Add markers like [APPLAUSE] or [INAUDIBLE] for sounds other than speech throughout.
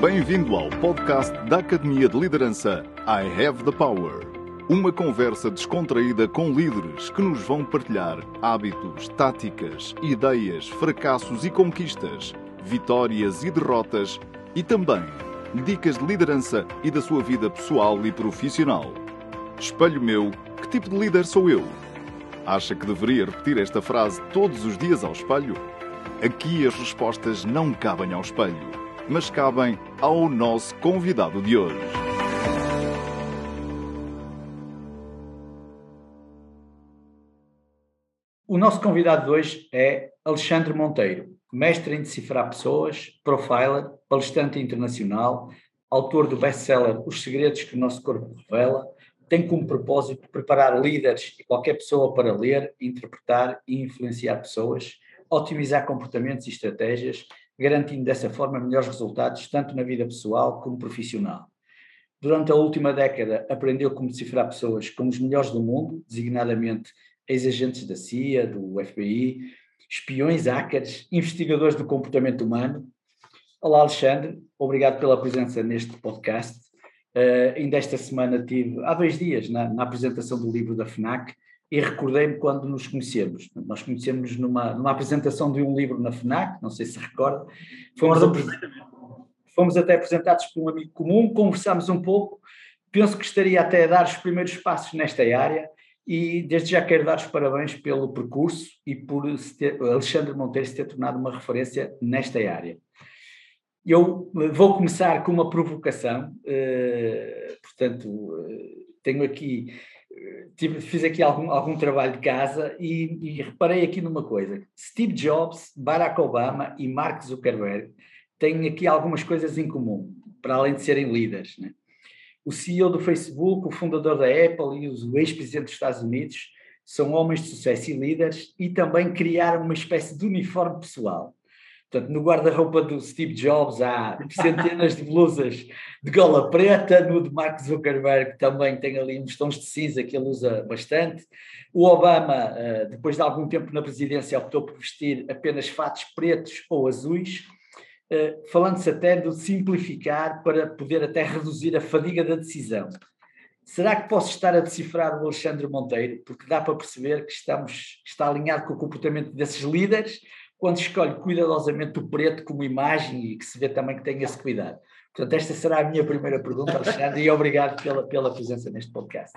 Bem-vindo ao podcast da Academia de Liderança I Have the Power. Uma conversa descontraída com líderes que nos vão partilhar hábitos, táticas, ideias, fracassos e conquistas, vitórias e derrotas e também dicas de liderança e da sua vida pessoal e profissional. Espelho meu, que tipo de líder sou eu? Acha que deveria repetir esta frase todos os dias ao espelho? Aqui as respostas não cabem ao espelho, mas cabem ao nosso convidado de hoje. O nosso convidado de hoje é Alexandre Monteiro, mestre em decifrar pessoas, profiler, palestrante internacional, autor do best-seller Os Segredos que o Nosso Corpo Revela, tem como propósito preparar líderes e qualquer pessoa para ler, interpretar e influenciar pessoas, otimizar comportamentos e estratégias, garantindo dessa forma melhores resultados tanto na vida pessoal como profissional. Durante a última década, aprendeu como decifrar pessoas como os melhores do mundo, designadamente ex-agentes da CIA, do FBI, espiões, hackers, investigadores do comportamento humano. Olá, Alexandre, obrigado pela presença neste podcast. Uh, ainda esta semana tive, há dois dias, na, na apresentação do livro da FNAC, e recordei-me quando nos conhecemos. Nós conhecemos numa, numa apresentação de um livro na FNAC, não sei se recorda. Fomos, fomos até apresentados por um amigo comum, conversámos um pouco. Penso que estaria até a dar os primeiros passos nesta área e desde já quero dar os parabéns pelo percurso e por ter, Alexandre Monteiro se ter tornado uma referência nesta área. Eu vou começar com uma provocação, eh, portanto, eh, tenho aqui, eh, tive, fiz aqui algum, algum trabalho de casa e, e reparei aqui numa coisa: Steve Jobs, Barack Obama e Mark Zuckerberg têm aqui algumas coisas em comum, para além de serem líderes. Né? O CEO do Facebook, o fundador da Apple e o ex-presidente dos Estados Unidos são homens de sucesso e líderes e também criaram uma espécie de uniforme pessoal. Portanto, no guarda-roupa do Steve Jobs há centenas de blusas de gola preta, no de Mark Zuckerberg também tem ali uns tons de cinza que ele usa bastante. O Obama, eh, depois de algum tempo na presidência, optou por vestir apenas fatos pretos ou azuis, eh, falando-se até de simplificar para poder até reduzir a fadiga da decisão. Será que posso estar a decifrar o Alexandre Monteiro? Porque dá para perceber que estamos, está alinhado com o comportamento desses líderes quando escolhe cuidadosamente o preto como imagem e que se vê também que tem esse cuidado. Portanto, esta será a minha primeira pergunta, Alexandre, e obrigado pela, pela presença neste podcast.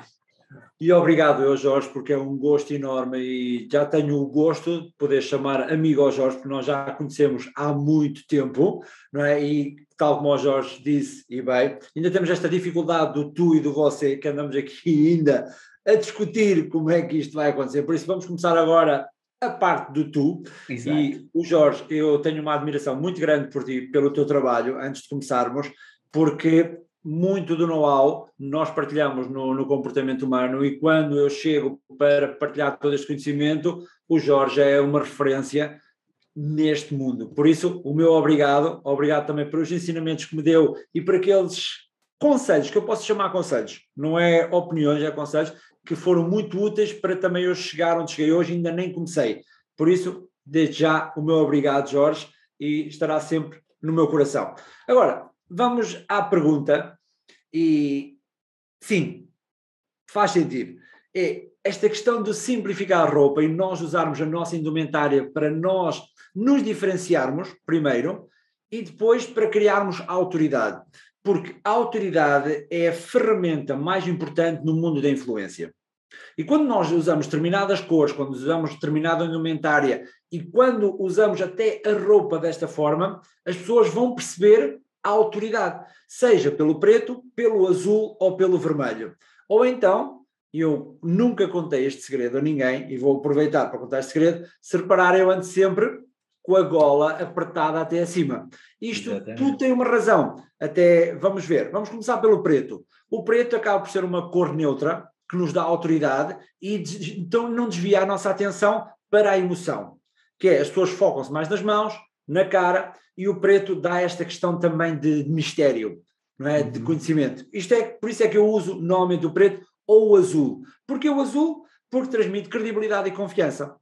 E obrigado eu, Jorge, porque é um gosto enorme e já tenho o gosto de poder chamar amigo ao Jorge, porque nós já conhecemos há muito tempo, não é? E tal como o Jorge disse, e bem, ainda temos esta dificuldade do tu e do você, que andamos aqui ainda a discutir como é que isto vai acontecer. Por isso, vamos começar agora a parte do tu. Exato. E o Jorge, eu tenho uma admiração muito grande por ti, pelo teu trabalho, antes de começarmos, porque muito do know-how nós partilhamos no, no, comportamento humano e quando eu chego para partilhar todo este conhecimento, o Jorge é uma referência neste mundo. Por isso, o meu obrigado, obrigado também pelos ensinamentos que me deu e por aqueles conselhos, que eu posso chamar conselhos, não é opiniões, é conselhos, que foram muito úteis para também eu chegar onde cheguei hoje, ainda nem comecei. Por isso, desde já, o meu obrigado, Jorge, e estará sempre no meu coração. Agora, vamos à pergunta, e sim, faz sentido. É esta questão de simplificar a roupa e nós usarmos a nossa indumentária para nós nos diferenciarmos, primeiro, e depois para criarmos autoridade porque a autoridade é a ferramenta mais importante no mundo da influência. E quando nós usamos determinadas cores, quando usamos determinada indumentária e quando usamos até a roupa desta forma, as pessoas vão perceber a autoridade, seja pelo preto, pelo azul ou pelo vermelho. Ou então, eu nunca contei este segredo a ninguém e vou aproveitar para contar este segredo, se repararem, eu ando sempre com a gola apertada até acima. Isto Exatamente. tudo tem uma razão. Até vamos ver. Vamos começar pelo preto. O preto acaba por ser uma cor neutra que nos dá autoridade e então não desvia a nossa atenção para a emoção, que é as pessoas focam-se mais nas mãos, na cara e o preto dá esta questão também de, mistério, não é, uhum. de conhecimento. Isto é por isso é que eu uso normalmente o preto ou o azul. Porque o azul porque transmite credibilidade e confiança.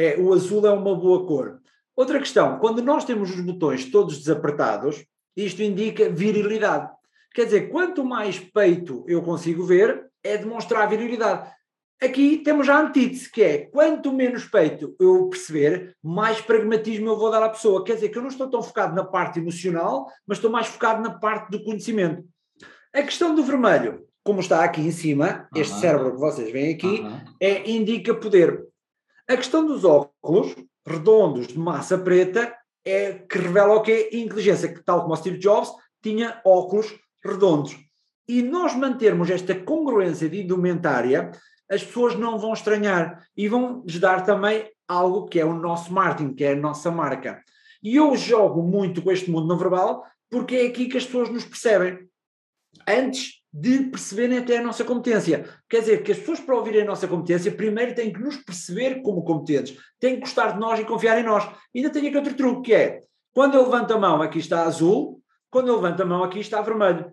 É, o azul é uma boa cor. Outra questão, quando nós temos os botões todos desapertados, isto indica virilidade. Quer dizer, quanto mais peito eu consigo ver, é demonstrar virilidade. Aqui temos a antítese, que é quanto menos peito eu perceber, mais pragmatismo eu vou dar à pessoa. Quer dizer que eu não estou tão focado na parte emocional, mas estou mais focado na parte do conhecimento. A questão do vermelho, como está aqui em cima, uhum. este cérebro que vocês veem aqui, uhum. é, indica poder. A questão dos óculos redondos de massa preta é que revela o quê? Inteligência, que tal como o Steve Jobs tinha óculos redondos. E nós mantermos esta congruência de indumentária as pessoas não vão estranhar e vão lhes dar também algo que é o nosso marketing, que é a nossa marca. E eu jogo muito com este mundo não verbal porque é aqui que as pessoas nos percebem. Antes de perceberem até a nossa competência. Quer dizer, que as pessoas para ouvirem a nossa competência, primeiro têm que nos perceber como competentes, têm que gostar de nós e confiar em nós. E ainda tenho aqui outro truque, que é, quando eu levanto a mão, aqui está azul, quando eu levanto a mão, aqui está vermelho.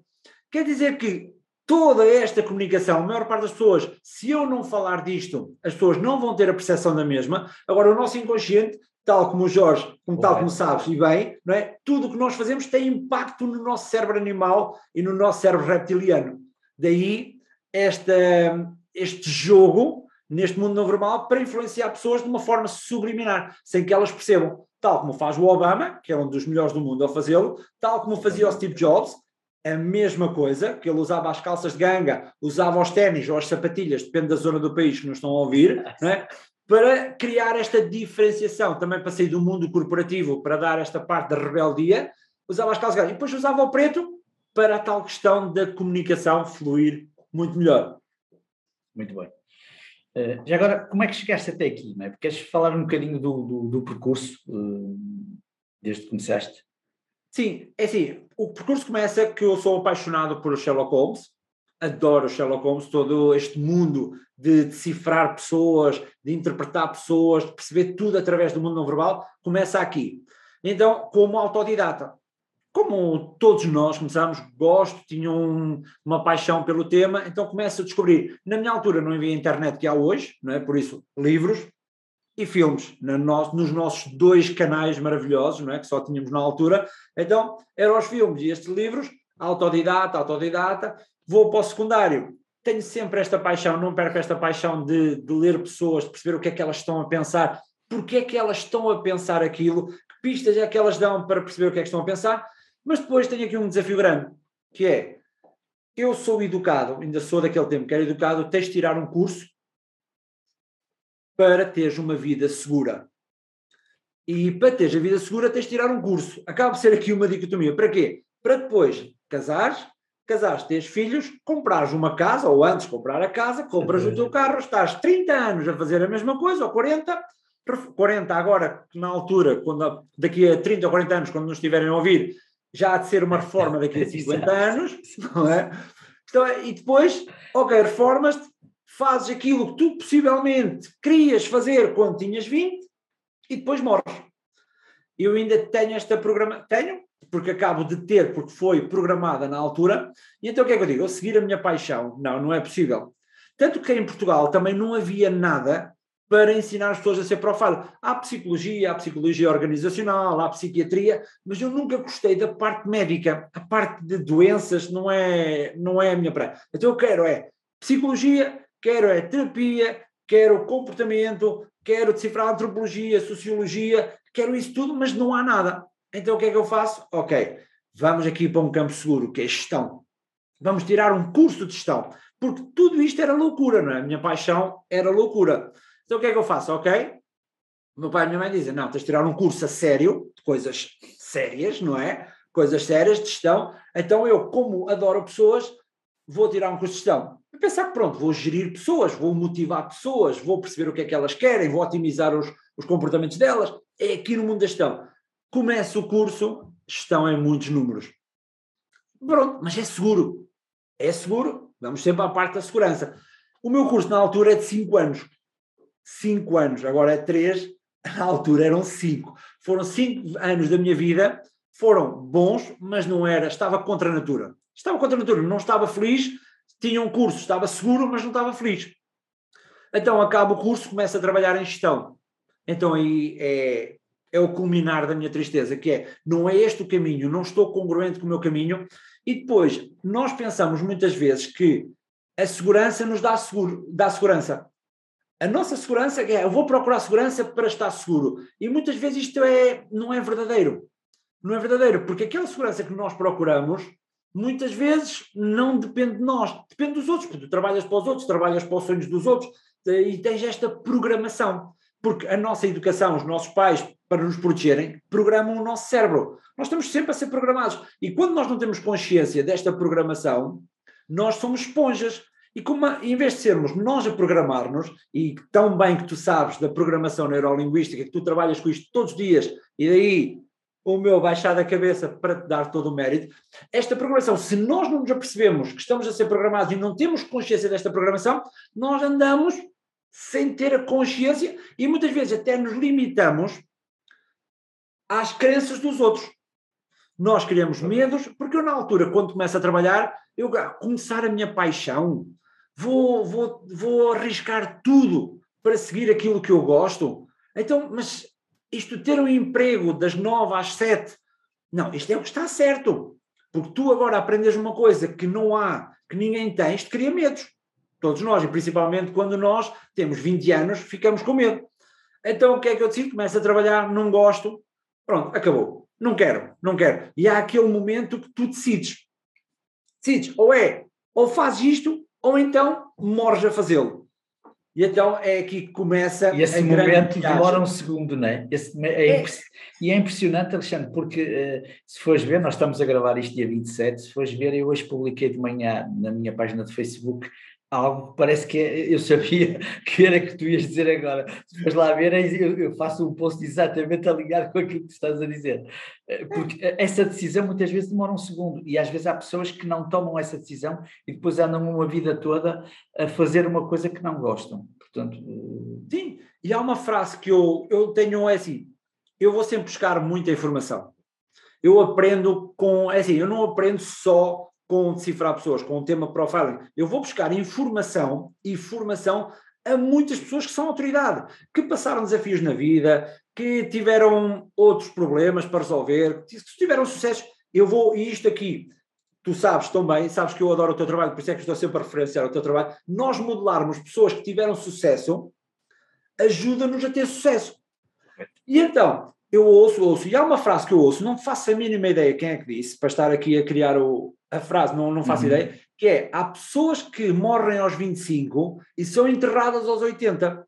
Quer dizer que toda esta comunicação, a maior parte das pessoas, se eu não falar disto, as pessoas não vão ter a percepção da mesma. Agora, o nosso inconsciente, tal como o Jorge, como, tal como sabes, e bem, não é? tudo o que nós fazemos tem impacto no nosso cérebro animal e no nosso cérebro reptiliano. Daí esta, este jogo neste mundo não verbal para influenciar pessoas de uma forma subliminar, sem que elas percebam. Tal como faz o Obama, que é um dos melhores do mundo a fazê-lo, tal como fazia o Steve Jobs, a mesma coisa, que ele usava as calças de ganga, usava os ténis ou as sapatilhas, depende da zona do país que nos estão a ouvir, é? Para criar esta diferenciação, também para sair do mundo corporativo, para dar esta parte da rebeldia, usava as calças. E depois usava o preto para a tal questão da comunicação fluir muito melhor. Muito bem. Uh, já agora, como é que chegaste até aqui? Não é? Porque queres falar um bocadinho do, do, do percurso, uh, desde que começaste? Sim, é assim, o percurso começa que eu sou apaixonado por Sherlock Holmes, adoro Sherlock Holmes, todo este mundo de decifrar pessoas, de interpretar pessoas, de perceber tudo através do mundo não verbal, começa aqui. Então, como autodidata, como todos nós começamos, gosto, tinha um, uma paixão pelo tema, então começo a descobrir. Na minha altura não havia internet que há hoje, não é? por isso, livros, e filmes no nosso, nos nossos dois canais maravilhosos, não é? que só tínhamos na altura. Então, eram os filmes e estes livros, autodidata, autodidata. Vou para o secundário. Tenho sempre esta paixão, não perco esta paixão de, de ler pessoas, de perceber o que é que elas estão a pensar, porque é que elas estão a pensar aquilo, que pistas é que elas dão para perceber o que é que estão a pensar. Mas depois tenho aqui um desafio grande, que é, eu sou educado, ainda sou daquele tempo que era educado, tens de tirar um curso para teres uma vida segura. E para teres a vida segura tens de tirar um curso. Acaba de ser aqui uma dicotomia. Para quê? Para depois casares, casares, teres filhos, comprares uma casa, ou antes de comprar a casa, compras o teu carro, estás 30 anos a fazer a mesma coisa, ou 40, 40 agora, na altura, quando, daqui a 30 ou 40 anos, quando nos estiverem a ouvir, já há de ser uma reforma daqui a [LAUGHS] 50 anos, não é? Então, e depois, ok, reformas-te, fazes aquilo que tu possivelmente querias fazer quando tinhas 20 e depois morres. Eu ainda tenho esta programa, tenho, porque acabo de ter, porque foi programada na altura, e então o que é que eu digo? Eu seguir a minha paixão? Não, não é possível. Tanto que em Portugal também não havia nada para ensinar as pessoas a ser profile. Há psicologia, há psicologia organizacional, há psiquiatria, mas eu nunca gostei da parte médica. A parte de doenças não é, não é a minha praia. Então eu quero é psicologia, quero é terapia, quero comportamento, quero decifrar antropologia, sociologia, quero isso tudo, mas não há nada. Então o que é que eu faço? Ok, vamos aqui para um campo seguro, que é gestão. Vamos tirar um curso de gestão, porque tudo isto era loucura, não é? A minha paixão era loucura. Então o que é que eu faço? Ok, meu pai e minha mãe dizem, não, tens de tirar um curso a sério, de coisas sérias, não é? Coisas sérias de gestão. Então eu, como adoro pessoas, vou tirar um curso de gestão. E pensar que pronto, vou gerir pessoas, vou motivar pessoas, vou perceber o que é que elas querem, vou otimizar os, os comportamentos delas. É aqui no mundo da gestão. Começa o curso, gestão em muitos números. Pronto, mas é seguro. É seguro, vamos sempre à parte da segurança. O meu curso na altura é de 5 anos. 5 anos, agora é 3, na altura eram 5. Foram 5 anos da minha vida, foram bons, mas não era, estava contra a natura. Estava contra a natura, não estava feliz, tinha um curso, estava seguro, mas não estava feliz. Então acaba o curso, começa a trabalhar em gestão. Então aí é é o culminar da minha tristeza, que é, não é este o caminho, não estou congruente com o meu caminho, e depois, nós pensamos muitas vezes que a segurança nos dá, seguro, dá segurança. A nossa segurança é, eu vou procurar segurança para estar seguro. E muitas vezes isto é, não é verdadeiro. Não é verdadeiro, porque aquela segurança que nós procuramos, muitas vezes não depende de nós, depende dos outros, porque tu trabalhas para os outros, trabalhas para os sonhos dos outros, e tens esta programação. Porque a nossa educação, os nossos pais, para nos protegerem, programam o nosso cérebro. Nós estamos sempre a ser programados. E quando nós não temos consciência desta programação, nós somos esponjas. E como, em vez de sermos nós a programar-nos, e tão bem que tu sabes da programação neurolinguística, que tu trabalhas com isto todos os dias, e daí o meu baixar da cabeça para te dar todo o mérito, esta programação, se nós não nos apercebemos que estamos a ser programados e não temos consciência desta programação, nós andamos sem ter a consciência e muitas vezes até nos limitamos às crenças dos outros. Nós criamos medos, porque eu, na altura, quando começo a trabalhar, eu começar a minha paixão, vou, vou, vou arriscar tudo para seguir aquilo que eu gosto. Então, mas isto ter um emprego das nove às sete, não, isto é o que está certo. Porque tu agora aprendes uma coisa que não há, que ninguém tem, isto cria medos. Todos nós, e principalmente quando nós temos 20 anos, ficamos com medo. Então o que é que eu decido? Começo a trabalhar, não gosto, pronto, acabou. Não quero, não quero. E há aquele momento que tu decides. Decides, ou é, ou fazes isto, ou então morres a fazê-lo. E então é aqui que começa e esse momento demora um segundo, não é? Esse, é, é. E é impressionante, Alexandre, porque uh, se fores ver, nós estamos a gravar isto dia 27, se fores ver, eu hoje publiquei de manhã na minha página de Facebook algo que parece que é, eu sabia [LAUGHS] que era que tu ias dizer agora. Se fores lá ver, eu, faço um post exatamente [LAUGHS] alinhado com aquilo que tu estás a dizer. Eh, porque essa decisão muitas vezes demora um segundo e às vezes há pessoas que não tomam essa decisão e depois andam uma vida toda a fazer uma coisa que não gostam. Portanto, eh, sim. E há uma frase que eu, eu tenho, é assim, eu vou sempre buscar muita informação. Eu aprendo com, é assim, eu não aprendo só com decifrar pessoas, com o tema profiling. Eu vou buscar informação e formação a muitas pessoas que são autoridade, que passaram desafios na vida, que tiveram outros problemas para resolver, que tiveram sucesso. Eu vou, e isto aqui, tu sabes também, sabes que eu adoro o teu trabalho, por isso é que estou sempre a referenciar o teu trabalho. Nós modelarmos pessoas que tiveram sucesso ajuda-nos a ter sucesso. E então, eu ouço, ouço, e há uma frase que eu ouço, não faço a mínima ideia quem é que disse, para estar aqui a criar o, a frase, não, não faço uhum. ideia, que é, há pessoas que morrem aos 25 e são enterradas aos 80.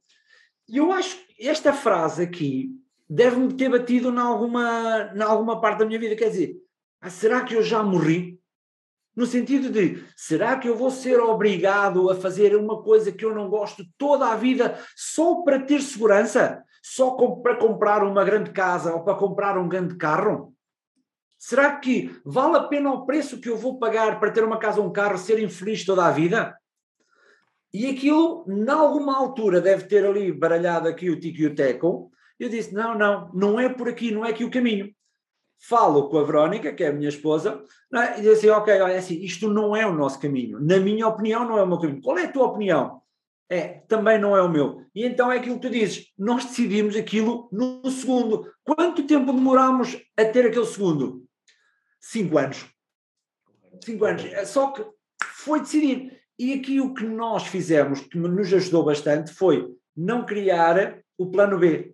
E eu acho que esta frase aqui deve-me ter batido em alguma, em alguma parte da minha vida, quer dizer, ah, será que eu já morri? No sentido de, será que eu vou ser obrigado a fazer uma coisa que eu não gosto toda a vida só para ter segurança? Só com, para comprar uma grande casa ou para comprar um grande carro? Será que vale a pena o preço que eu vou pagar para ter uma casa ou um carro, ser infeliz toda a vida? E aquilo, em alguma altura, deve ter ali baralhado aqui o Tico e o Teco. Eu disse: não, não, não é por aqui, não é aqui o caminho. Falo com a Verónica, que é a minha esposa, é? e disse assim: ok, olha, é assim, isto não é o nosso caminho. Na minha opinião, não é o meu caminho. Qual é a tua opinião? É, também não é o meu. E então é aquilo que tu dizes: nós decidimos aquilo no segundo. Quanto tempo demoramos a ter aquele segundo? Cinco anos. Cinco anos. Só que foi decidir. E aqui o que nós fizemos, que nos ajudou bastante, foi não criar o plano B.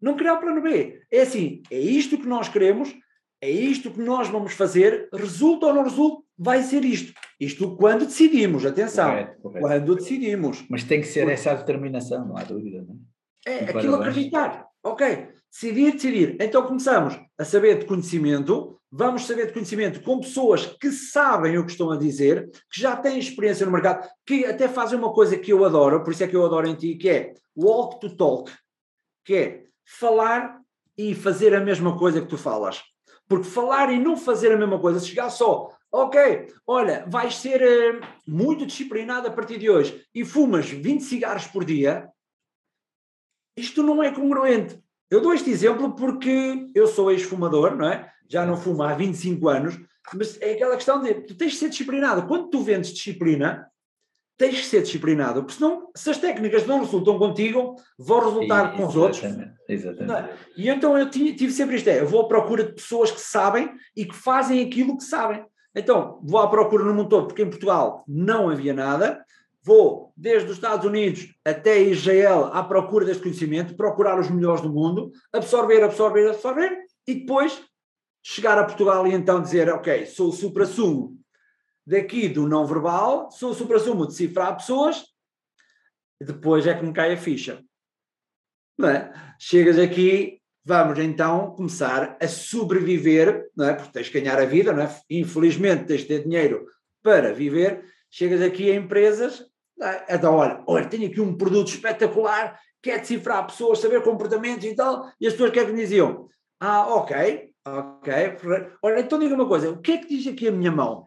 Não criar o plano B. É assim, é isto que nós queremos, é isto que nós vamos fazer, resulta ou não resulta, vai ser isto. Isto quando decidimos, atenção, correto, correto. quando decidimos. Mas tem que ser essa a determinação, não há dúvida. Não é, é aquilo acreditar. Ok, decidir, decidir. Então começamos a saber de conhecimento, vamos saber de conhecimento com pessoas que sabem o que estão a dizer, que já têm experiência no mercado, que até fazem uma coisa que eu adoro, por isso é que eu adoro em ti, que é walk to talk, que é falar e fazer a mesma coisa que tu falas. Porque falar e não fazer a mesma coisa, chegar só, ok, olha, vais ser uh, muito disciplinado a partir de hoje e fumas 20 cigarros por dia, isto não é congruente. Eu dou este exemplo porque eu sou ex-fumador, não é? Já não fumo há 25 anos, mas é aquela questão de tu tens de ser disciplinado. Quando tu vendes disciplina, tens que ser disciplinado, porque senão, se as técnicas não resultam contigo, vão resultar com os outros. Exatamente. É? E então eu tive sempre isto: é, eu vou à procura de pessoas que sabem e que fazem aquilo que sabem. Então, vou à procura no mundo todo, porque em Portugal não havia nada. Vou desde os Estados Unidos até Israel à procura deste conhecimento, procurar os melhores do mundo, absorver, absorver, absorver, e depois chegar a Portugal e então dizer: Ok, sou o supra-sumo daqui do não verbal, sou o supra-sumo de cifrar pessoas, e depois é que me cai a ficha. Não é? Chegas aqui, vamos então começar a sobreviver, não é? porque tens que ganhar a vida, não é? infelizmente tens de ter dinheiro para viver. Chegas aqui a empresas, é? então olha, olha, tenho aqui um produto espetacular, quer decifrar pessoas, saber comportamentos e tal, e as pessoas que é que me diziam? Ah, ok, ok. Olha, então diga uma coisa, o que é que diz aqui a minha mão?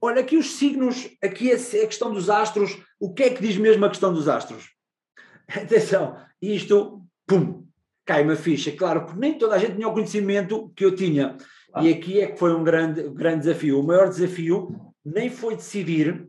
Olha, aqui os signos, aqui a questão dos astros, o que é que diz mesmo a questão dos astros? [LAUGHS] Atenção, isto, pum, cai uma ficha. Claro, porque nem toda a gente tinha o conhecimento que eu tinha. Ah. E aqui é que foi um grande, grande desafio. O maior desafio nem foi decidir,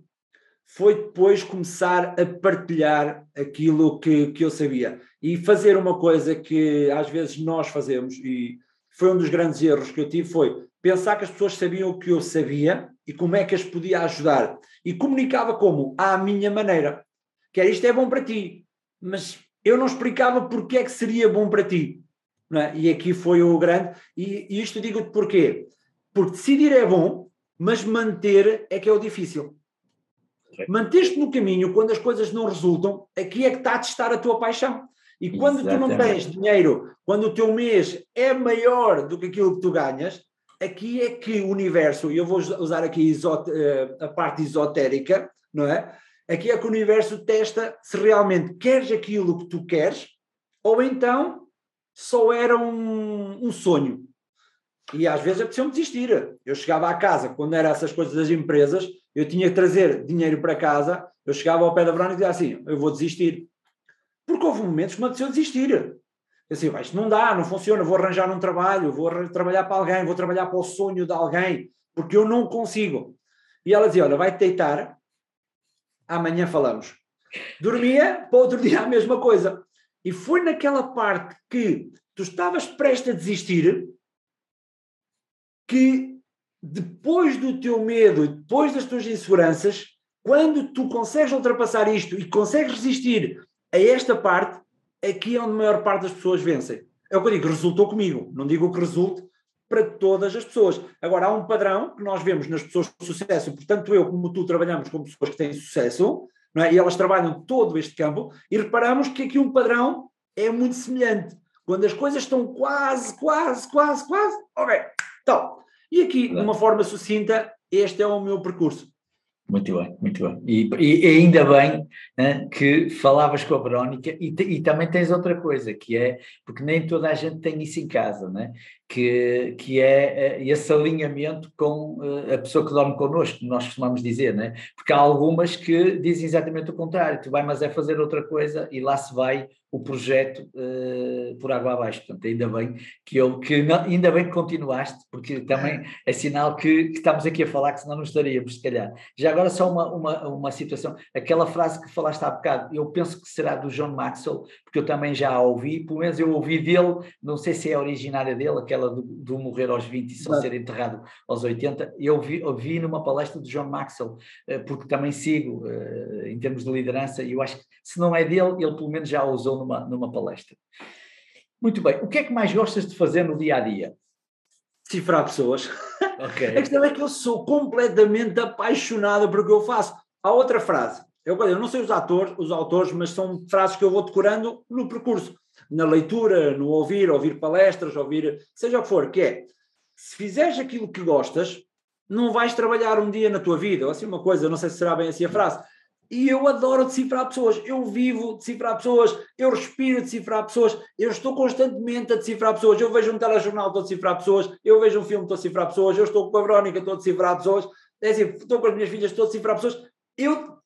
foi depois começar a partilhar aquilo que, que eu sabia. E fazer uma coisa que às vezes nós fazemos, e foi um dos grandes erros que eu tive, foi pensar que as pessoas sabiam o que eu sabia e como é que as podia ajudar. E comunicava como? À minha maneira. Que era, isto é bom para ti, mas eu não explicava porque é que seria bom para ti. É? E aqui foi o grande. E, e isto digo-te porquê? Porque decidir é bom, mas manter é que é o difícil. Manter-te no caminho quando as coisas não resultam, aqui é que está a testar a tua paixão. E quando Exatamente. tu não tens dinheiro, quando o teu mês é maior do que aquilo que tu ganhas, aqui é que o universo, e eu vou usar aqui eh, a parte esotérica, não é? Aqui é que o universo testa se realmente queres aquilo que tu queres ou então só era um, um sonho. E às vezes apeteceu-me desistir. Eu chegava à casa, quando eram essas coisas das empresas, eu tinha que trazer dinheiro para casa, eu chegava ao pé da Bruna e dizia assim, eu vou desistir. Porque houve momentos que me apeteceu desistir. Eu disse, isto não dá, não funciona, vou arranjar um trabalho, vou trabalhar para alguém, vou trabalhar para o sonho de alguém, porque eu não consigo. E ela dizia, olha, vai-te deitar, amanhã falamos. Dormia, para outro dia a mesma coisa. E foi naquela parte que tu estavas prestes a desistir que depois do teu medo, depois das tuas inseguranças, quando tu consegues ultrapassar isto e consegues resistir a esta parte, aqui é onde a maior parte das pessoas vencem. É o que eu digo, resultou comigo. Não digo que resulte para todas as pessoas. Agora, há um padrão que nós vemos nas pessoas de sucesso, portanto, eu como tu trabalhamos com pessoas que têm sucesso, não é? e elas trabalham todo este campo, e reparamos que aqui um padrão é muito semelhante. Quando as coisas estão quase, quase, quase, quase, ok, então, e aqui, de uma forma sucinta, este é o meu percurso. Muito bem, muito bem. E, e ainda bem né, que falavas com a Verónica e, e, também tens outra coisa, que é, porque nem toda a gente tem isso em casa, né? Que, que é eh, esse alinhamento com eh, a pessoa que dorme connosco, nós costumamos dizer, né? porque há algumas que dizem exatamente o contrário, tu vai mas é fazer outra coisa e lá se vai o projeto uh, por água abaixo. Portanto, ainda bem que eu, que não, ainda bem que continuaste, porque também é sinal que, que, estamos aqui a falar, que senão não estaríamos, se calhar. Já agora só uma, uma, uma situação, aquela frase que falaste há bocado, eu penso que será do John Maxwell, porque eu também já a ouvi, pelo menos eu ouvi dele, não sei se é originária dele, aquela do, do morrer aos 20 e só ser enterrado aos 80, eu vi, ouvi numa palestra do John Maxwell, uh, porque também sigo uh, em termos de liderança, e eu acho que se não é dele, ele pelo menos já usou numa, numa palestra. Muito bem, o que é que mais gostas de fazer no dia a dia? Cifrar pessoas. Okay. [LAUGHS] A questão é que eu sou completamente apaixonado por o que eu faço. Há outra frase, eu, eu não sei os atores, os autores, mas são frases que eu vou decorando no percurso, na leitura, no ouvir, ouvir palestras, ouvir, seja o que for, que é, se fizeres aquilo que gostas, não vais trabalhar um dia na tua vida, ou assim uma coisa, não sei se será bem assim a frase, e eu adoro decifrar pessoas, eu vivo decifrar pessoas, eu respiro decifrar pessoas, eu estou constantemente a decifrar pessoas. Eu vejo um telejornal, estou a decifrar pessoas, eu vejo um filme, estou a decifrar pessoas, eu estou com a Verónica, estou a decifrar pessoas, é assim, estou com as minhas filhas, estou a decifrar pessoas. Eu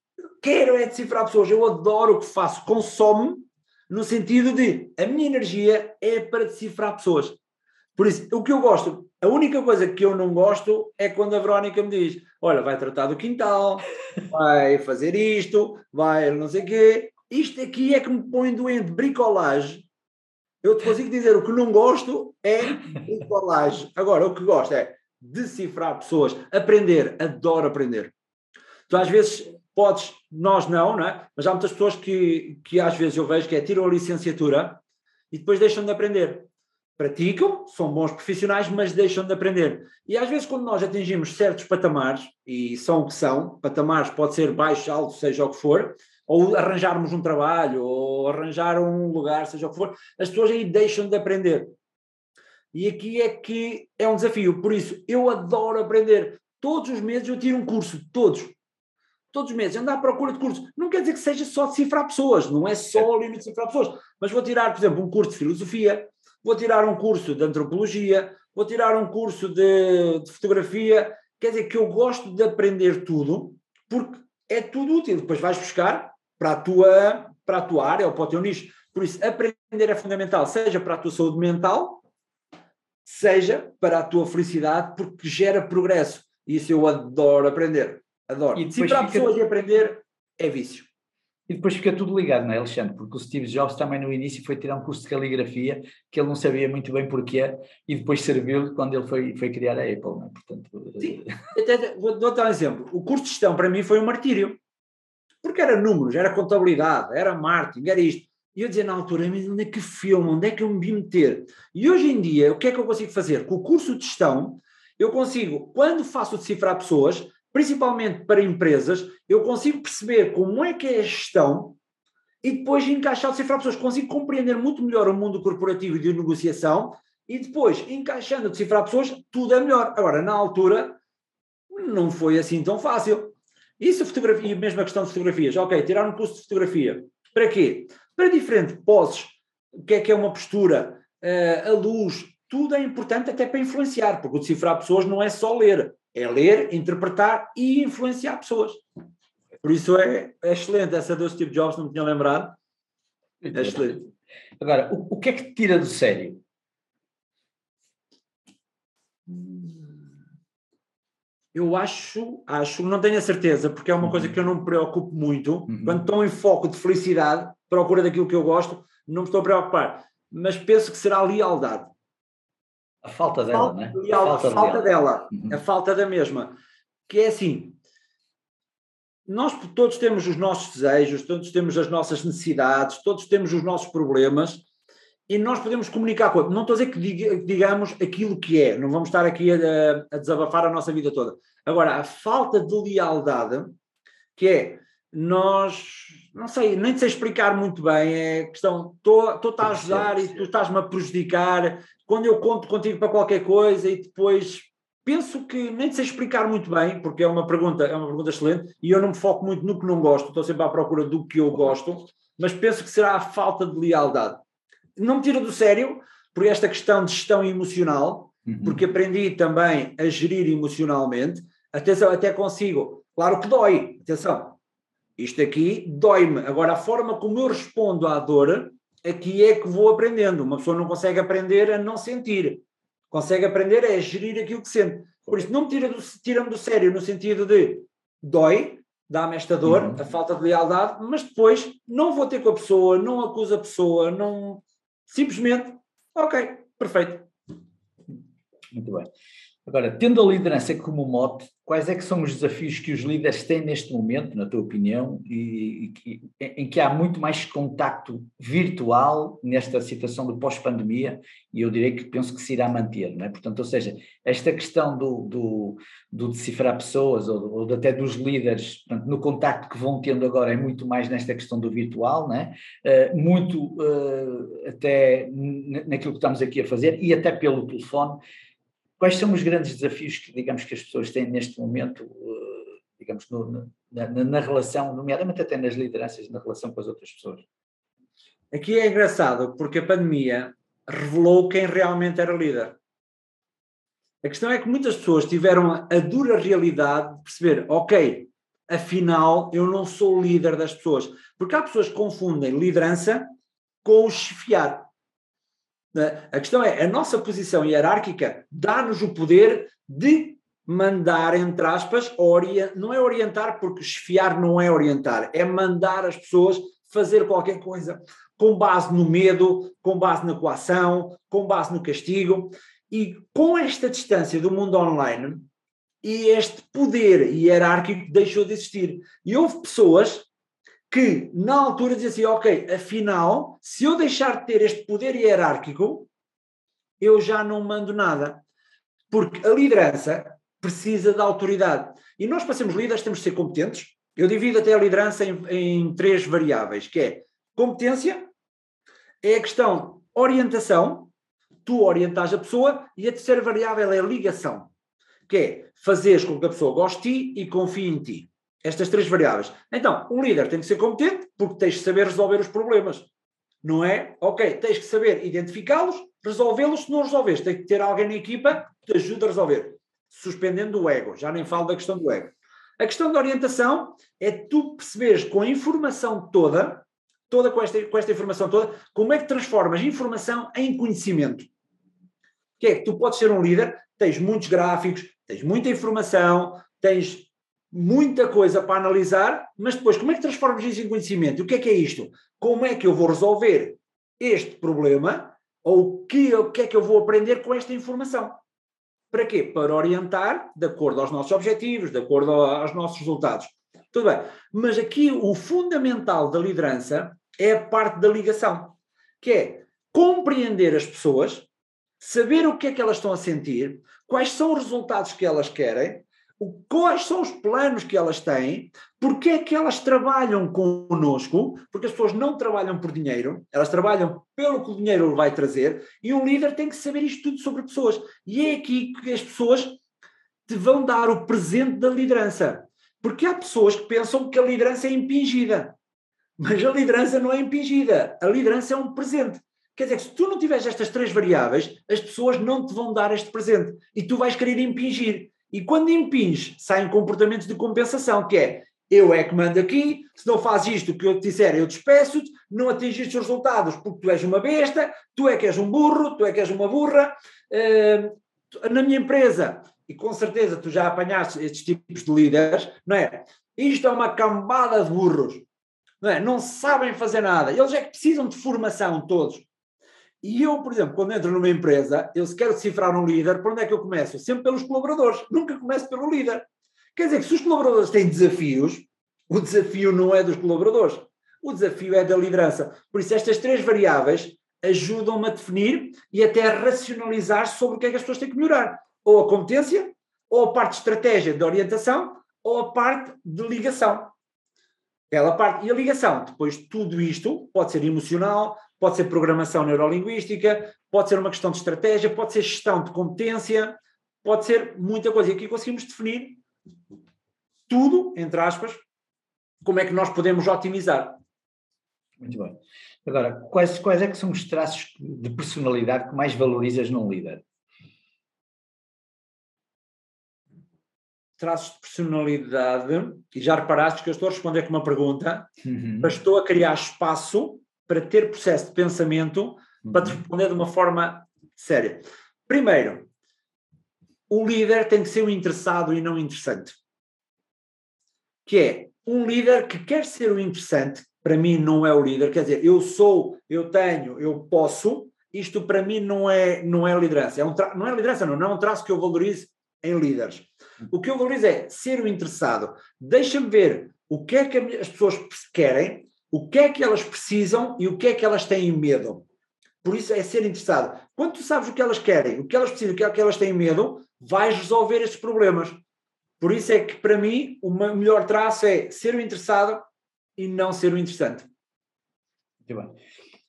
quero é decifrar pessoas, eu adoro o que faço, consome no sentido de a minha energia é para decifrar pessoas. Por isso, o que eu gosto, a única coisa que eu não gosto é quando a Verónica me diz: olha, vai tratar do quintal, [LAUGHS] vai fazer isto, vai não sei o quê. Isto aqui é que me põe doente. Bricolagem. Eu te consigo dizer o que não gosto é bricolagem. Agora, o que gosto é decifrar pessoas, aprender, adoro aprender. Tu às vezes podes, nós não, não é? Mas há muitas pessoas que, que às vezes eu vejo que é tiram a licenciatura e depois deixam de aprender. Praticam, são bons profissionais, mas deixam de aprender. E às vezes, quando nós atingimos certos patamares, e são o que são, patamares pode ser baixo, alto, seja o que for, ou arranjarmos um trabalho, ou arranjar um lugar, seja o que for, as pessoas aí deixam de aprender. E aqui é que é um desafio. Por isso, eu adoro aprender. Todos os meses eu tiro um curso, todos todos os meses, andar à procura de cursos. Não quer dizer que seja só decifrar pessoas, não é só ali no decifrar pessoas. Mas vou tirar, por exemplo, um curso de filosofia, vou tirar um curso de antropologia, vou tirar um curso de, de fotografia. Quer dizer que eu gosto de aprender tudo, porque é tudo útil. Depois vais buscar para a tua, para a tua área ou para o teu nicho. Por isso, aprender é fundamental, seja para a tua saúde mental, seja para a tua felicidade, porque gera progresso. Isso eu adoro aprender. Adoro. E se para pessoas de aprender, é vício. E depois fica tudo ligado, não é, Alexandre? Porque o Steve Jobs também no início foi tirar um curso de caligrafia que ele não sabia muito bem porquê e depois serviu-lhe quando ele foi, foi criar a Apple, não é? Portanto, Sim, até, vou, vou dar um exemplo. O curso de gestão para mim foi um martírio. Porque era números, era contabilidade, era marketing, era isto. E eu dizia na altura, mas onde é que filme, onde é que eu me vi meter? E hoje em dia, o que é que eu consigo fazer? Com o curso de gestão, eu consigo, quando faço decifrar pessoas, principalmente para empresas, eu consigo perceber como é que é a gestão e depois encaixar, decifrar pessoas, consigo compreender muito melhor o mundo corporativo e de negociação e depois, encaixando, decifrar pessoas, tudo é melhor. Agora, na altura, não foi assim tão fácil. Isso, fotografia, mesmo a questão de fotografias. Ok, tirar um curso de fotografia. Para quê? Para diferentes poses. O que é que é uma postura? Uh, a luz. Tudo é importante até para influenciar, porque o decifrar pessoas não é só ler. É ler, interpretar e influenciar pessoas. Por isso é, é excelente. Essa do Steve Jobs, não me tinha lembrado. É excelente. Agora, o, o que é que te tira do sério? Eu acho, acho, não tenho a certeza, porque é uma coisa uhum. que eu não me preocupo muito. Uhum. Quando estou em foco de felicidade, procura daquilo que eu gosto, não me estou a preocupar. Mas penso que será a lealdade. A falta dela, falta, né? A falta, a falta dela, uhum. a falta da mesma. Que é assim, nós todos temos os nossos desejos, todos temos as nossas necessidades, todos temos os nossos problemas e nós podemos comunicar com Não estou a dizer que digamos aquilo que é, não vamos estar aqui a, a desabafar a nossa vida toda. Agora, a falta de lealdade, que é nós, não sei, nem sei explicar muito bem, é questão, estou-te a ajudar e tu estás-me a prejudicar, quando eu conto contigo para qualquer coisa e depois penso que nem sei explicar muito bem, porque é uma pergunta, é uma pergunta excelente, e eu não me foco muito no que não gosto, estou sempre à procura do que eu gosto, mas penso que será a falta de lealdade. Não me tira do sério por esta questão de gestão emocional, uhum. porque aprendi também a gerir emocionalmente, atenção, até consigo, claro que dói, atenção, isto aqui dói-me. Agora, a forma como eu respondo à dor, aqui é que vou aprendendo. Uma pessoa não consegue aprender a não sentir. Consegue aprender a gerir aquilo que sente. Por isso, não me tira-me do, tira do sério no sentido de dói, dá-me esta dor, uhum. a falta de lealdade, mas depois não vou ter com a pessoa, não acuso a pessoa, não. Simplesmente, ok, perfeito. Muito bem. Agora, tendo a liderança como mote, quais é que são os desafios que os líderes têm neste momento, na tua opinião, e, e, em que há muito mais contacto virtual nesta situação de pós-pandemia, e eu direi que penso que se irá manter, não é? Portanto, ou seja, esta questão do, do, do decifrar pessoas, ou, ou até dos líderes, portanto, no contacto que vão tendo agora é muito mais nesta questão do virtual, não é? Uh, muito uh, até naquilo que estamos aqui a fazer, e até pelo telefone, Quais são os grandes desafios que, digamos, que as pessoas têm neste momento, eh, digamos, no, na, na, relação, nomeadamente até nas lideranças, na relação com as outras pessoas? Aqui é engraçado, porque a pandemia revelou quem realmente era líder. A questão é que muitas pessoas tiveram a dura realidade de perceber, ok, afinal eu não sou líder das pessoas. Porque há pessoas que confundem liderança com o chefiar. Né? A questão é, a nossa posição hierárquica dá-nos o poder de mandar, entre aspas, não é orientar, porque esfiar não é orientar, é mandar as pessoas fazer qualquer coisa com base no medo, com base na coação, com base no castigo. E com esta distância do mundo online, e este poder hierárquico deixou de existir. E houve pessoas que, na altura, diziam assim: ok, afinal, se eu deixar de ter este poder hierárquico, eu já não mando nada. Porque a liderança precisa da autoridade. E nós, para sermos líderes, temos de ser competentes. Eu divido até a liderança em, em três variáveis, que é competência, é a questão orientação, tu orientas a pessoa, e a terceira variável é a ligação, que é fazeres com que a pessoa goste de ti e confie em ti. Estas três variáveis. Então, um líder tem que ser competente porque tens de saber resolver os problemas. Não é? Ok, tens que saber identificá-los, resolvê-los. Se não resolves, tem que ter alguém na equipa que te ajude a resolver. Suspendendo o ego. Já nem falo da questão do ego. A questão da orientação é tu perceberes com a informação toda, toda com esta, com esta informação toda, como é que transformas informação em conhecimento. Que é que tu podes ser um líder, tens muitos gráficos, tens muita informação, tens muita coisa para analisar, mas depois como é que transformas isso em conhecimento? O que é que é isto? Como é que eu vou resolver este problema? Ou que, o que é que eu vou aprender com esta informação? Para quê? Para orientar de acordo aos nossos objetivos, de acordo aos nossos resultados. Tudo bem. Mas aqui o fundamental da liderança é a parte da ligação, que é compreender as pessoas, saber o que é que elas estão a sentir, quais são os resultados que elas querem, quais são os planos que elas têm, porque é que elas trabalham connosco, porque as pessoas não trabalham por dinheiro, elas trabalham pelo que o dinheiro vai trazer, e um líder tem que saber isto tudo sobre pessoas. E é aqui que as pessoas te vão dar o presente da liderança. Porque há pessoas que pensam que a liderança é impingida. Mas a liderança não é impingida. A liderança é um presente. Quer dizer se tu não tiveres estas três variáveis, as pessoas não te vão dar este presente. E tu vais querer impingir. E quando impinges, saem comportamentos de compensação, que é eu é que mando aqui, se não fazes isto que eu te disser, eu despeço-te, não atingiste os resultados porque tu és uma besta, tu é que és um burro, tu é que és uma burra. Uh, na minha empresa, e com certeza tu já apanhaste estes tipos de líderes, não é? Isto é uma cambada de burros, não é? Não sabem fazer nada, eles é que precisam de formação todos. E eu, por exemplo, quando entro numa empresa, eu se quero decifrar um líder, por onde é que eu começo? Sempre pelos colaboradores, nunca começo pelo líder. Quer dizer que se os colaboradores têm desafios, o desafio não é dos colaboradores, o desafio é da liderança. Por isso, estas três variáveis ajudam-me a definir e até a racionalizar sobre o que é que as pessoas têm que melhorar. Ou a competência, ou a parte de estratégia de orientação, ou a parte de ligação. Aquela parte. E a ligação, depois tudo isto, pode ser emocional, pode ser programação neurolinguística, pode ser uma questão de estratégia, pode ser gestão de competência, pode ser muita coisa. E aqui conseguimos definir tudo, entre aspas, como é que nós podemos otimizar. Muito bem. Agora, quais, quais é que são os traços de personalidade que mais valorizas num líder? traços de personalidade, e já reparaste que eu estou a responder com uma pergunta, uhum. mas estou a criar espaço para ter processo de pensamento uhum. para te responder de uma forma séria. Primeiro, o líder tem que ser um interessado e não interessante. Que é um líder que quer ser o interessante, para mim não é o líder, quer dizer, eu sou, eu tenho, eu posso, isto para mim não é, não é liderança. É um tra... Não é liderança, não, não é um traço que eu valorize em líderes. O que eu valorizo é ser o interessado. Deixa-me ver o que é que as pessoas querem, o que é que elas precisam e o que é que elas têm medo. Por isso é ser interessado. Quando tu sabes o que elas querem, o que elas precisam, o que é que elas têm medo, vais resolver esses problemas. Por isso é que, para mim, o melhor traço é ser o interessado e não ser o interessante. Muito bem.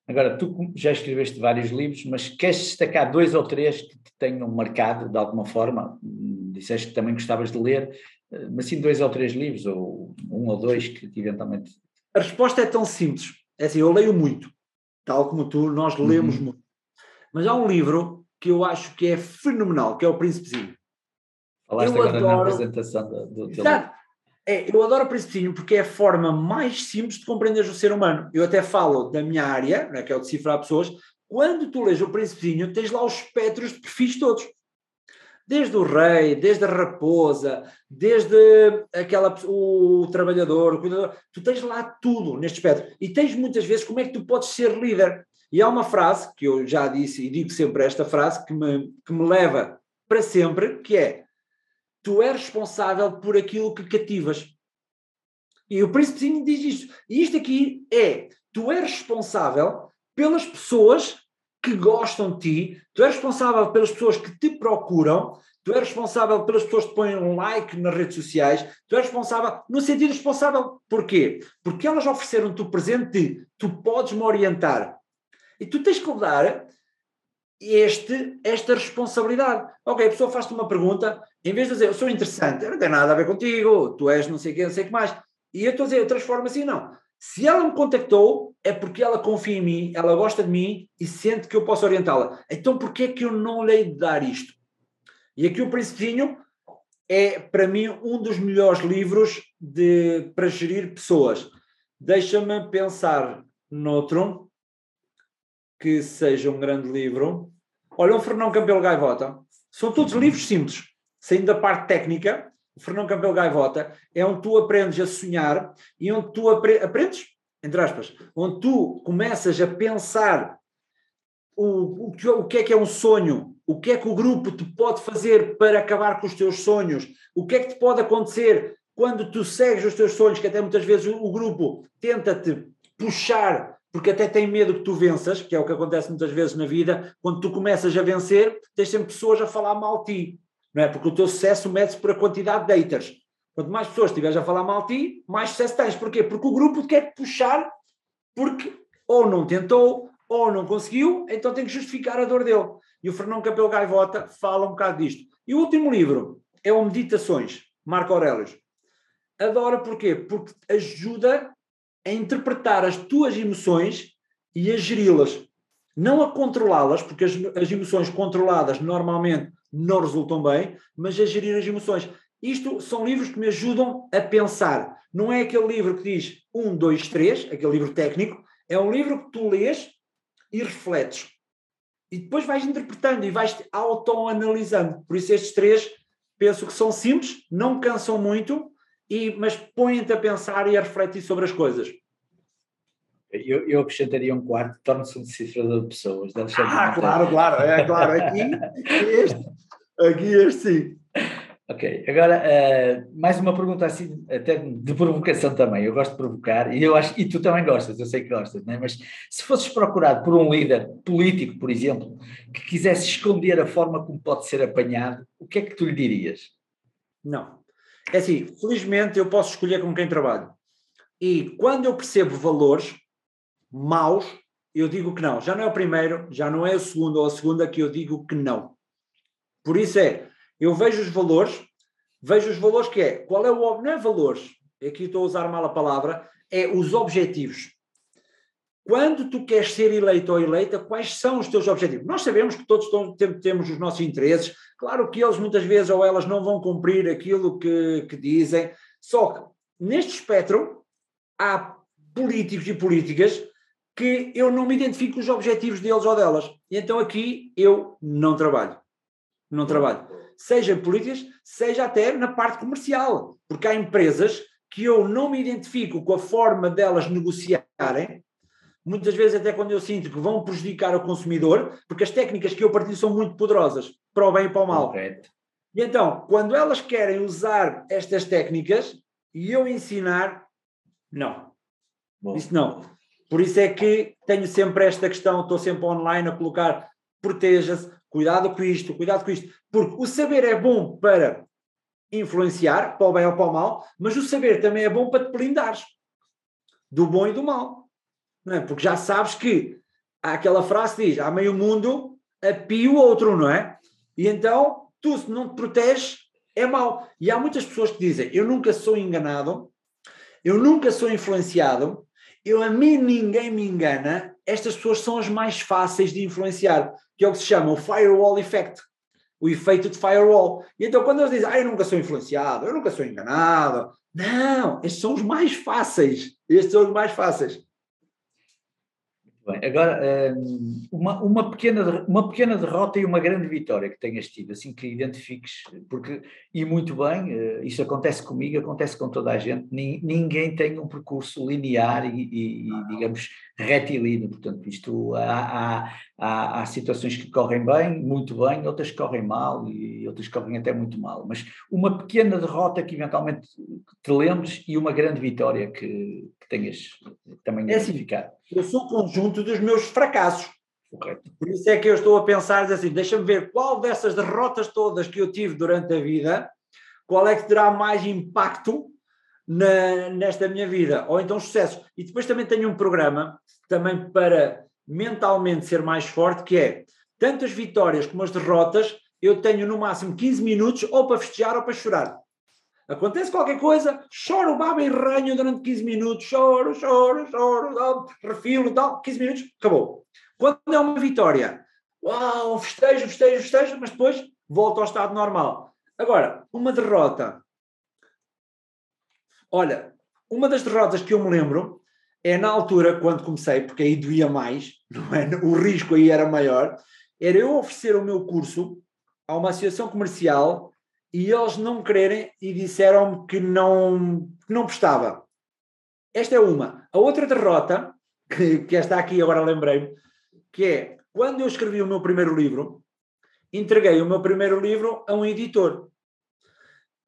Agora, tu já escreveste vários livros, mas queres destacar dois ou três que te tenham marcado de alguma forma? Disseste que também gostavas de ler, eh, mas sim dois ou três livros, ou um ou dois que eventualmente. A resposta é tão simples. É assim, eu leio muito, tal como tu, nós lemos uhum. muito. Mas há um livro que eu acho que é fenomenal, que é O Príncipezinho. Falaste eu agora adoro... na apresentação do, do Exato. É, eu adoro o Príncipezinho porque é a forma mais simples de compreender o ser humano. Eu até falo da minha área, né, que é o decifrar pessoas, quando tu lês o Príncipezinho, tens lá os espectros de perfis todos. Desde o rei, desde a raposa, desde aquela, o trabalhador, o cuidador, tu tens lá tudo neste espectro. E tens muitas vezes como é que tu podes ser líder. E há uma frase que eu já disse e digo sempre esta frase que me, que me leva para sempre, que é tu és responsável por aquilo que cativas. E o príncipezinho diz isto. E isto aqui é, tu és responsável pelas pessoas que gostam de ti, tu és responsável pelas pessoas que te procuram, tu és responsável pelas pessoas que põem um like nas redes sociais, tu és responsável, no sentido responsável, porquê? Porque elas ofereceram-te o presente de tu podes me orientar. E tu tens que dar este, esta responsabilidade. Ok, a pessoa faz-te uma pergunta, em vez de dizer eu sou interessante, não tem nada a ver contigo, tu és não sei o que, não sei o que mais. E eu estou a dizer, eu transformo assim, não. Se ela me contactou, é porque ela confia em mim, ela gosta de mim e sente que eu posso orientá-la. Então, por que é que eu não lhe de dar isto? E aqui o Príncipezinho é, para mim, um dos melhores livros de, para gerir pessoas. Deixa-me pensar noutro que seja um grande livro. Olha, o Fernão Campelo Gaivota. São todos livros simples, saindo da parte técnica, o Fernão Campbell Gaivota, é onde tu aprendes a sonhar e onde tu apre aprendes, entre aspas, onde tu começas a pensar o, o, que, o que é que é um sonho, o que é que o grupo te pode fazer para acabar com os teus sonhos, o que é que te pode acontecer quando tu segues os teus sonhos, que até muitas vezes o, o grupo tenta-te puxar porque até tem medo que tu venças, que é o que acontece muitas vezes na vida, quando tu começas a vencer, tens sempre pessoas a falar mal de ti não é? Porque o teu sucesso mede-se por a quantidade de haters. Quanto mais pessoas estiveres a falar mal de ti, mais sucesso tens. Porquê? Porque o grupo quer puxar porque ou não tentou, ou não conseguiu, então tem que justificar a dor dele. E o Fernão Capel Gaivota fala um bocado disto. E o último livro é o Meditações, Marco Aurélio. Adoro porquê? Porque ajuda a interpretar as tuas emoções e a geri-las. Não a controlá-las, porque as, as emoções controladas normalmente não resultam bem, mas a gerir as emoções. Isto são livros que me ajudam a pensar. Não é aquele livro que diz um, dois, três, aquele livro técnico, é um livro que tu lês e refletes. E depois vais interpretando e vais autoanalisando. Por isso estes três penso que são simples, não cansam muito, e, mas põem-te a pensar e a refletir sobre as coisas. Eu, eu acrescentaria um quarto, torna-se um decifrador de pessoas. ah, claro, claro, é claro. Aqui, [LAUGHS] este, aqui este sim. Ok, agora uh, mais uma pergunta assim, até de provocação também. Eu gosto de provocar e eu acho e tu também gostas, eu sei que gostas, né? mas se fosses procurado por um líder político, por exemplo, que quisesse esconder a forma como pode ser apanhado, o que é que tu lhe dirias? Não. É assim, felizmente eu posso escolher com quem trabalho. E quando eu percebo valores, maus, eu digo que não. Já não é o primeiro, já não é o segundo ou a segunda que eu digo que não. Por isso é, eu vejo os valores, vejo os valores que é, qual é o, não é valores, aqui estou a usar mal a palavra, é os objetivos. Quando tu queres ser eleito ou eleita, quais são os teus objetivos? Nós sabemos que todos temos os nossos interesses, claro que eles muitas vezes ou elas não vão cumprir aquilo que, que dizem, só que neste espectro há políticos e políticas que eu não me identifico com os objetivos deles ou delas. E então aqui eu não trabalho. Não trabalho. Seja em políticas, seja até na parte comercial. Porque há empresas que eu não me identifico com a forma delas negociarem, muitas vezes até quando eu sinto que vão prejudicar o consumidor, porque as técnicas que eu partilho são muito poderosas, para o bem e para o mal. Correto. E então, quando elas querem usar estas técnicas e eu ensinar, não. Bom. Isso não. Por isso é que tenho sempre esta questão, estou sempre online a colocar proteja-se, cuidado com isto, cuidado com isto, porque o saber é bom para influenciar, para o bem ou para o mal, mas o saber também é bom para te blindares do bom e do mal. Não é? Porque já sabes que há aquela frase que diz: há meio mundo, a o outro, não é? E então, tu, se não te proteges, é mau. E há muitas pessoas que dizem: eu nunca sou enganado, eu nunca sou influenciado, eu a mim ninguém me engana, estas pessoas são as mais fáceis de influenciar, que é o que se chama o firewall effect, o efeito de firewall. E então quando eles dizem, ah, eu nunca sou influenciado, eu nunca sou enganado, não, estes são os mais fáceis, estes são os mais fáceis. Bem, agora, hum, uma, uma, pequena, uma pequena derrota e uma grande vitória que tenhas tido, assim que identifiques, porque, e muito bem, eh, isso acontece comigo, acontece com toda a gente, ninguém tem um percurso linear e, e digamos, retilíneo, portanto, isto, há, há, há, há, situações que correm bem, muito bem, outras que correm mal e outras que correm até muito mal, mas uma pequena derrota que eventualmente te lembres e uma grande vitória que, que tenhas também é assim, Eu sou o conjunto dos meus fracassos. Correto. Por isso é que eu estou a pensar assim, deixa-me ver qual dessas derrotas todas que eu tive durante a vida, qual é que terá mais impacto na, nesta minha vida, ou então sucesso. E depois também tenho um programa, também para mentalmente ser mais forte, que é tanto as vitórias como as derrotas, eu tenho no máximo 15 minutos ou para festejar ou para chorar. Acontece qualquer coisa, choro, baba e ranho durante 15 minutos, choro, choro, choro, refilo e tal, 15 minutos, acabou. Quando é uma vitória, uau, festejo, festejo, festejo, mas depois volto ao estado normal. Agora, uma derrota. Olha, uma das derrotas que eu me lembro é na altura, quando comecei, porque aí doía mais, é? o risco aí era maior, era eu oferecer o meu curso a uma associação comercial e eles não quererem e disseram-me que não, que não prestava. Esta é uma. A outra derrota, [LAUGHS] que, que está aqui agora lembrei-me, que é quando eu escrevi o meu primeiro livro, entreguei o meu primeiro livro a um editor.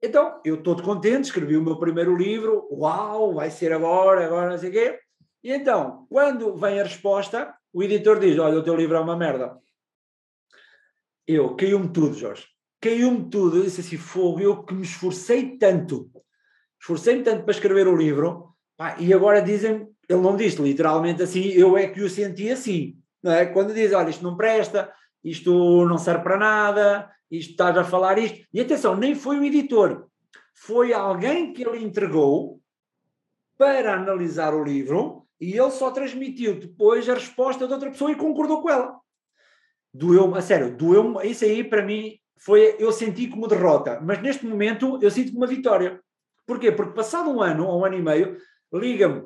Então, eu todo contente, escrevi o meu primeiro livro, uau, vai ser agora, agora não sei o quê. E então, quando vem a resposta, o editor diz: Olha, o teu livro é uma merda. Eu, caiu-me tudo, Jorge caiu-me tudo. Eu disse assim: fogo, eu que me esforcei tanto, esforcei-me tanto para escrever o livro, pá, e agora dizem, ele não disse literalmente assim, eu é que o senti assim. Não é? Quando diz: olha, isto não presta, isto não serve para nada, isto estás a falar isto. E atenção, nem foi o editor, foi alguém que ele entregou para analisar o livro e ele só transmitiu depois a resposta de outra pessoa e concordou com ela. Doeu-me, a sério, doeu-me, isso aí para mim foi, eu senti como derrota, mas neste momento eu sinto como uma vitória. Porquê? Porque passado um ano ou um ano e meio, liga-me,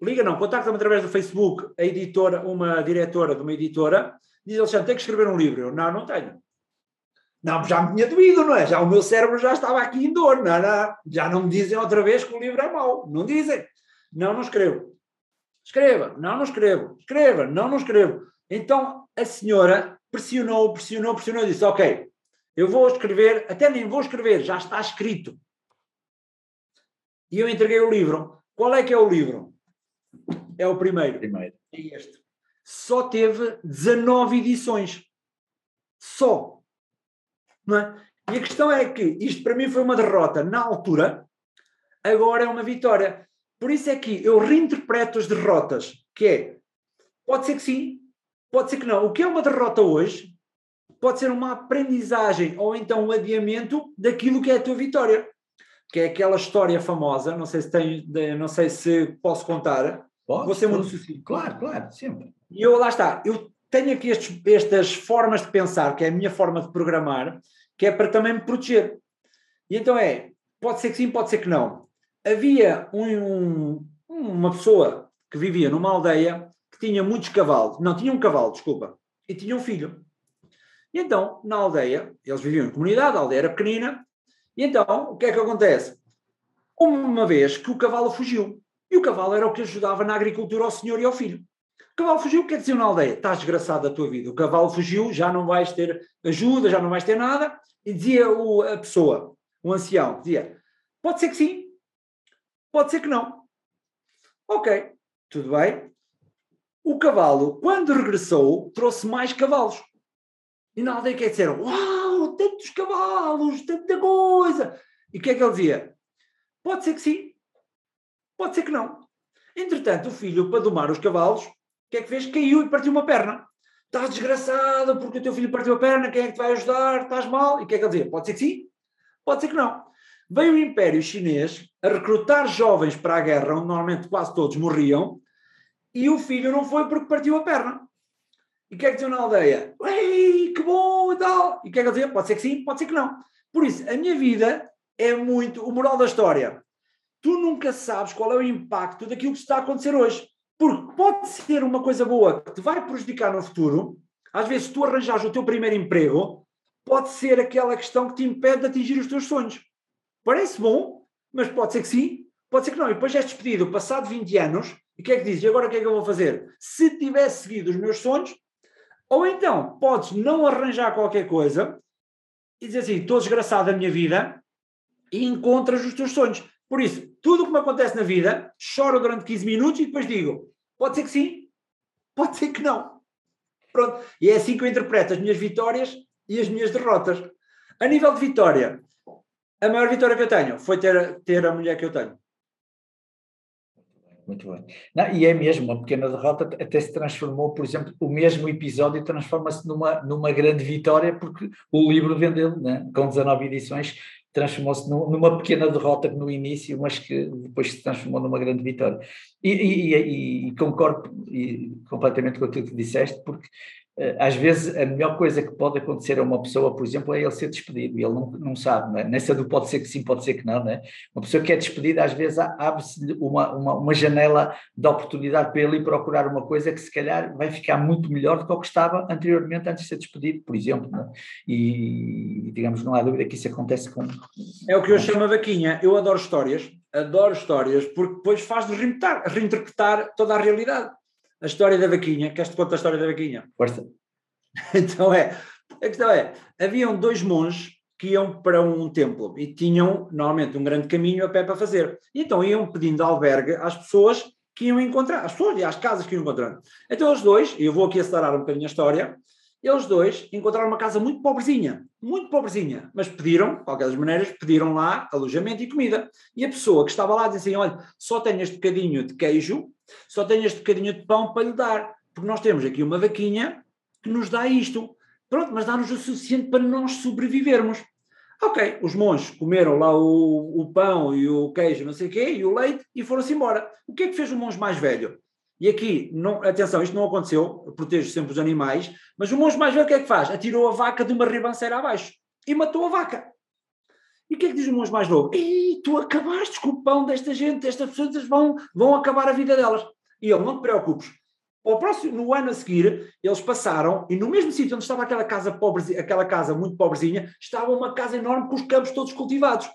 liga não, contacta-me através do Facebook a editora, uma diretora de uma editora, diz Alexandre, tem que escrever um livro. Eu, não, não tenho. Não, já me tinha doído, não é? Já o meu cérebro já estava aqui em dor, não, não, já não me dizem outra vez que o livro é mau, não dizem. Não, não escrevo. Escreva, não, não escrevo. Escreva, não, não escrevo. Então a senhora pressionou, pressionou, pressionou e disse: Ok, eu vou escrever, até nem vou escrever, já está escrito. E eu entreguei o livro. Qual é que é o livro? É o primeiro. primeiro. É este. Só teve 19 edições. Só. Não é? E a questão é que isto para mim foi uma derrota na altura, agora é uma vitória. Por isso é que eu reinterpreto as derrotas, que é, pode ser que sim, pode ser que não. O que é uma derrota hoje pode ser uma aprendizagem ou então um adiamento daquilo que é a tua vitória. Que é aquela história famosa, não sei se tem, não sei se posso contar. Pode, muito sucinto. Claro, claro, sempre. E eu lá está, eu tenho aqui estes, estas formas de pensar, que é a minha forma de programar, que é para também me proteger. E então é, pode ser que sim, pode ser que não. Havia um, um, uma pessoa que vivia numa aldeia que tinha muitos cavalos, não, tinha um cavalo, desculpa, e tinha um filho. E então, na aldeia, eles viviam em comunidade, a aldeia era pequenina, e então, o que é que acontece? Uma vez que o cavalo fugiu, e o cavalo era o que ajudava na agricultura ao senhor e ao filho. O cavalo fugiu, o que é diziam na aldeia? Estás desgraçado da tua vida. O cavalo fugiu, já não vais ter ajuda, já não vais ter nada. E dizia o, a pessoa, o ancião, dizia, pode ser que sim, pode ser que não. Ok, tudo bem. O cavalo, quando regressou, trouxe mais cavalos. E na aldeia é que disseram? Uau, tantos cavalos, tanta coisa! E o que é que ele dizia? Pode ser que sim, pode ser que não. Entretanto, o filho, para domar os cavalos, o que é que fez? Caiu e partiu uma perna. Estás desgraçado porque o teu filho partiu a perna, quem é que te vai ajudar? Estás mal? E o que é que ele dizia? Pode ser que sim, pode ser que não. Veio o Império Chinês a recrutar jovens para a guerra, onde normalmente quase todos morriam, e o filho não foi porque partiu a perna. E o que é que diziam na aldeia? Ei, que bom e tal. E o que é que dizia? Pode ser que sim, pode ser que não. Por isso, a minha vida é muito o moral da história. Tu nunca sabes qual é o impacto daquilo que está a acontecer hoje. Porque pode ser uma coisa boa que te vai prejudicar no futuro. Às vezes, tu arranjares o teu primeiro emprego, pode ser aquela questão que te impede de atingir os teus sonhos. Parece bom, mas pode ser que sim, pode ser que não. E depois és despedido, passado 20 anos, e o que é que dizes? E agora o que é que eu vou fazer? Se tivesse seguido os meus sonhos, ou então podes não arranjar qualquer coisa e dizer assim: estou desgraçado da minha vida e encontras os teus sonhos. Por isso, tudo o que me acontece na vida, choro durante 15 minutos e depois digo: pode ser que sim, pode ser que não. Pronto. E é assim que eu interpreto as minhas vitórias e as minhas derrotas. A nível de vitória, a maior vitória que eu tenho foi ter, ter a mulher que eu tenho. Muito bem. Não, e é mesmo, uma pequena derrota até se transformou, por exemplo, o mesmo episódio transforma-se numa, numa grande vitória, porque o livro vendeu, né? com 19 edições, transformou-se numa pequena derrota no início, mas que depois se transformou numa grande vitória. E, e, e, e concordo completamente com aquilo que disseste, porque às vezes a melhor coisa que pode acontecer a uma pessoa, por exemplo, é ele ser despedido, e ele não, não sabe, não é? nessa do pode ser que sim, pode ser que não, não é? Uma pessoa que é despedida, às vezes abre-se uma, uma, uma, janela de oportunidade para ele ir procurar uma coisa que se calhar vai ficar muito melhor do que o que estava anteriormente, antes de ser despedido, por exemplo, é? E, digamos, não há dúvida que isso acontece com... É o que eu chamo a vaquinha, eu adoro histórias, adoro histórias, porque depois faz-nos reinterpretar toda a realidade a história da vaquinha. Queres te contar a história da vaquinha? Força. [LAUGHS] então é, a questão é, haviam dois monges que iam para um templo e tinham normalmente um grande caminho a pé para fazer. E então iam pedindo albergue às pessoas que iam encontrar, às pessoas e às casas que iam encontrando. Então os dois, e eu vou aqui acelerar um bocadinho a história, eles dois encontraram uma casa muito pobrezinha, muito pobrezinha, mas pediram, de qualquer das maneiras, pediram lá alojamento e comida. E a pessoa que estava lá disse assim: olha, só tenho este bocadinho de queijo, só tenho este bocadinho de pão para lhe dar, porque nós temos aqui uma vaquinha que nos dá isto. Pronto, mas dá-nos o suficiente para nós sobrevivermos. Ok, os monges comeram lá o, o pão e o queijo, não sei o quê, e o leite, e foram-se embora. O que é que fez o monge mais velho? E aqui, não, atenção, isto não aconteceu, eu protejo sempre os animais, mas o monge mais velho o que é que faz? Atirou a vaca de uma ribanceira abaixo e matou a vaca. E o que é que diz o monge mais novo? Ei, tu acabaste com o pão desta gente, estas pessoas vão, vão acabar a vida delas. E ele, não te preocupes. Ao próximo, no ano a seguir, eles passaram e no mesmo sítio onde estava aquela casa, pobre, aquela casa muito pobrezinha, estava uma casa enorme com os campos todos cultivados.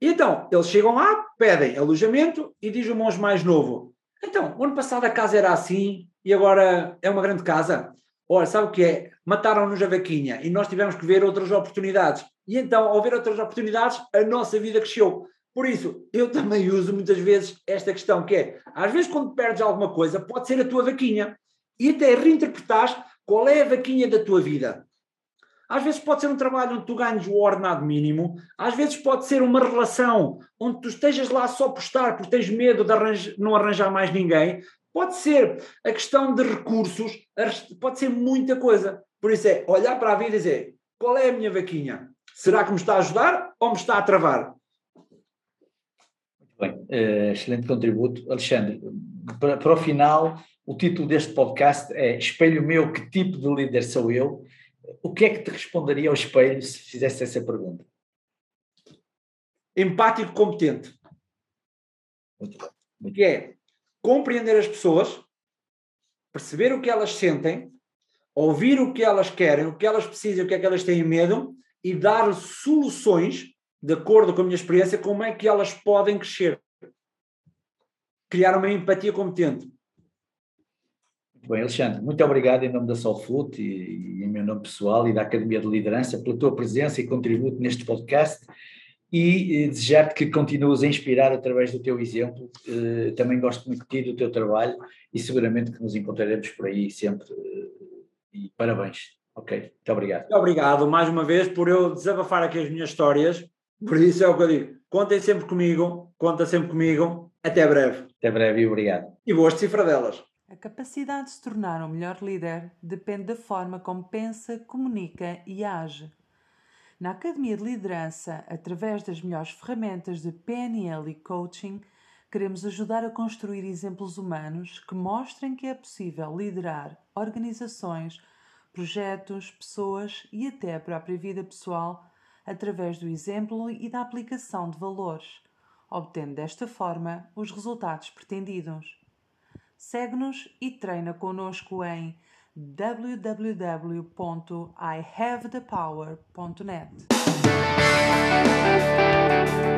E então, eles chegam lá, pedem alojamento e diz o monge mais novo: então, o ano passado a casa era assim e agora é uma grande casa. Olha, sabe o que é? Mataram-nos a vaquinha e nós tivemos que ver outras oportunidades. E então, ao ver outras oportunidades, a nossa vida cresceu. Por isso, eu também uso muitas vezes esta questão, que é, às vezes quando perdes alguma coisa, pode ser a tua vaquinha. E até reinterpretar qual é a vaquinha da tua vida. Às vezes pode ser um trabalho onde tu ganhes o ordenado mínimo, às vezes pode ser uma relação onde tu estejas lá só por estar, porque tens medo de não arranjar mais ninguém. Pode ser a questão de recursos, pode ser muita coisa. Por isso é olhar para a vida e dizer: qual é a minha vaquinha? Será que me está a ajudar ou me está a travar? Muito bem, uh, excelente contributo. Alexandre, para, para o final, o título deste podcast é Espelho Meu, que tipo de líder sou eu? o que é que te responderia ao espelho se fizesse essa pergunta? Empático competente. Muito bem. Muito que é compreender as pessoas, perceber o que elas sentem, ouvir o que elas querem, o que elas precisam, o que é que elas têm medo e dar soluções, de acordo com a minha experiência, como é que elas podem crescer. Criar uma empatia competente. Bem, Alexandre, muito obrigado em nome da Solfoot e, e em meu nome pessoal e da Academia de Liderança pela tua presença e contributo neste podcast e, e desejar-te que continues a inspirar através do teu exemplo. Eh, também gosto muito de ti, do teu trabalho e seguramente que nos encontraremos por aí sempre. Eh, e parabéns. Ok, muito obrigado. Muito obrigado mais uma vez por eu desabafar aqui as minhas histórias. Por isso é o que eu digo. Contem sempre comigo, conta sempre comigo. Até breve. Até breve e obrigado. E boas cifradelas. A capacidade de se tornar um melhor líder depende da forma como pensa, comunica e age. Na Academia de Liderança, através das melhores ferramentas de PNL e coaching, queremos ajudar a construir exemplos humanos que mostrem que é possível liderar organizações, projetos, pessoas e até a própria vida pessoal através do exemplo e da aplicação de valores, obtendo desta forma os resultados pretendidos. Segue-nos e treina conosco em www.ihavethepower.net.